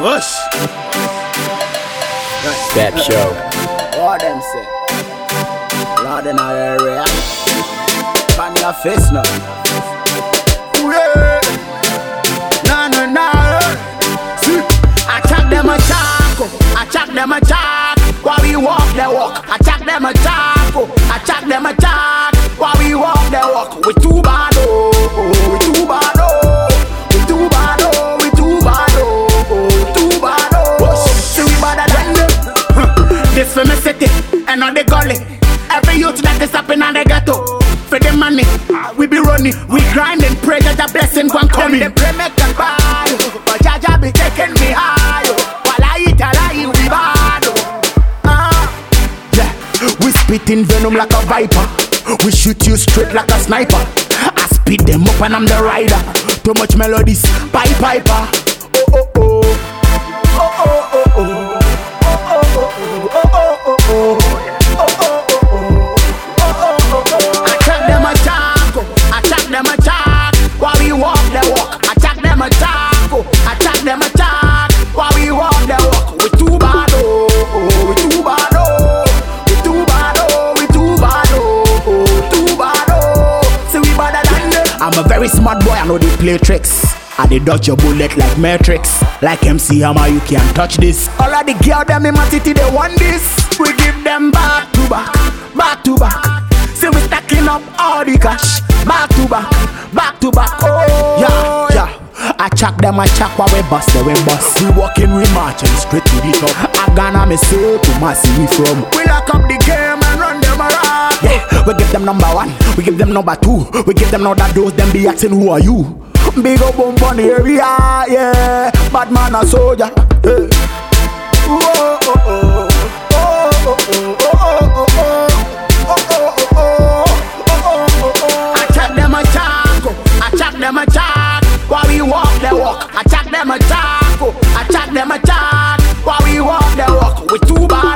Whoosh. Step show. What them say? Lord in our area. On your face now. Yeah. No, no, no. See, attack them a chaco. Oh. Attack them a chack. While we walk, they walk. Attack them a chaco. Oh. Attack them a chack. While we walk, they walk. We too bad, oh, oh. We too bad, This for me city and on the gully. Every youth that is up in the ghetto. For the money, we be running, we grinding, pray that the blessing gon' come in. Them pray make them bad, but Jaja be taking me high. While I eat, I we bad. Ah, yeah, we spitting venom like a viper. We shoot you straight like a sniper. I speed them up and I'm the rider. Too much melodies, pipe piper. Very smart boy, I know they play tricks. I dey dodge your bullet like Matrix. Like MC Hammer, you can't touch this. All of the girl them in my city, they want this. We give them back to back, back to back. See we stacking up all the cash, back to back, back to back. Oh yeah, yeah. I chuck them, I chuck while we bust, they we bust. We walking, we marching straight to the top. I gonna me say to my we from. We lock up the game we give them number one, we give them number two, we give them another dose, them be asking who are you? Big up on fun area, yeah. Bad man a soldier. Yeah. Whoa, oh, oh, oh, oh, oh, oh, oh, oh. them attack. While we walk, they walk. Attack them attack. Attack them attack. While we walk, they walk. With two bars.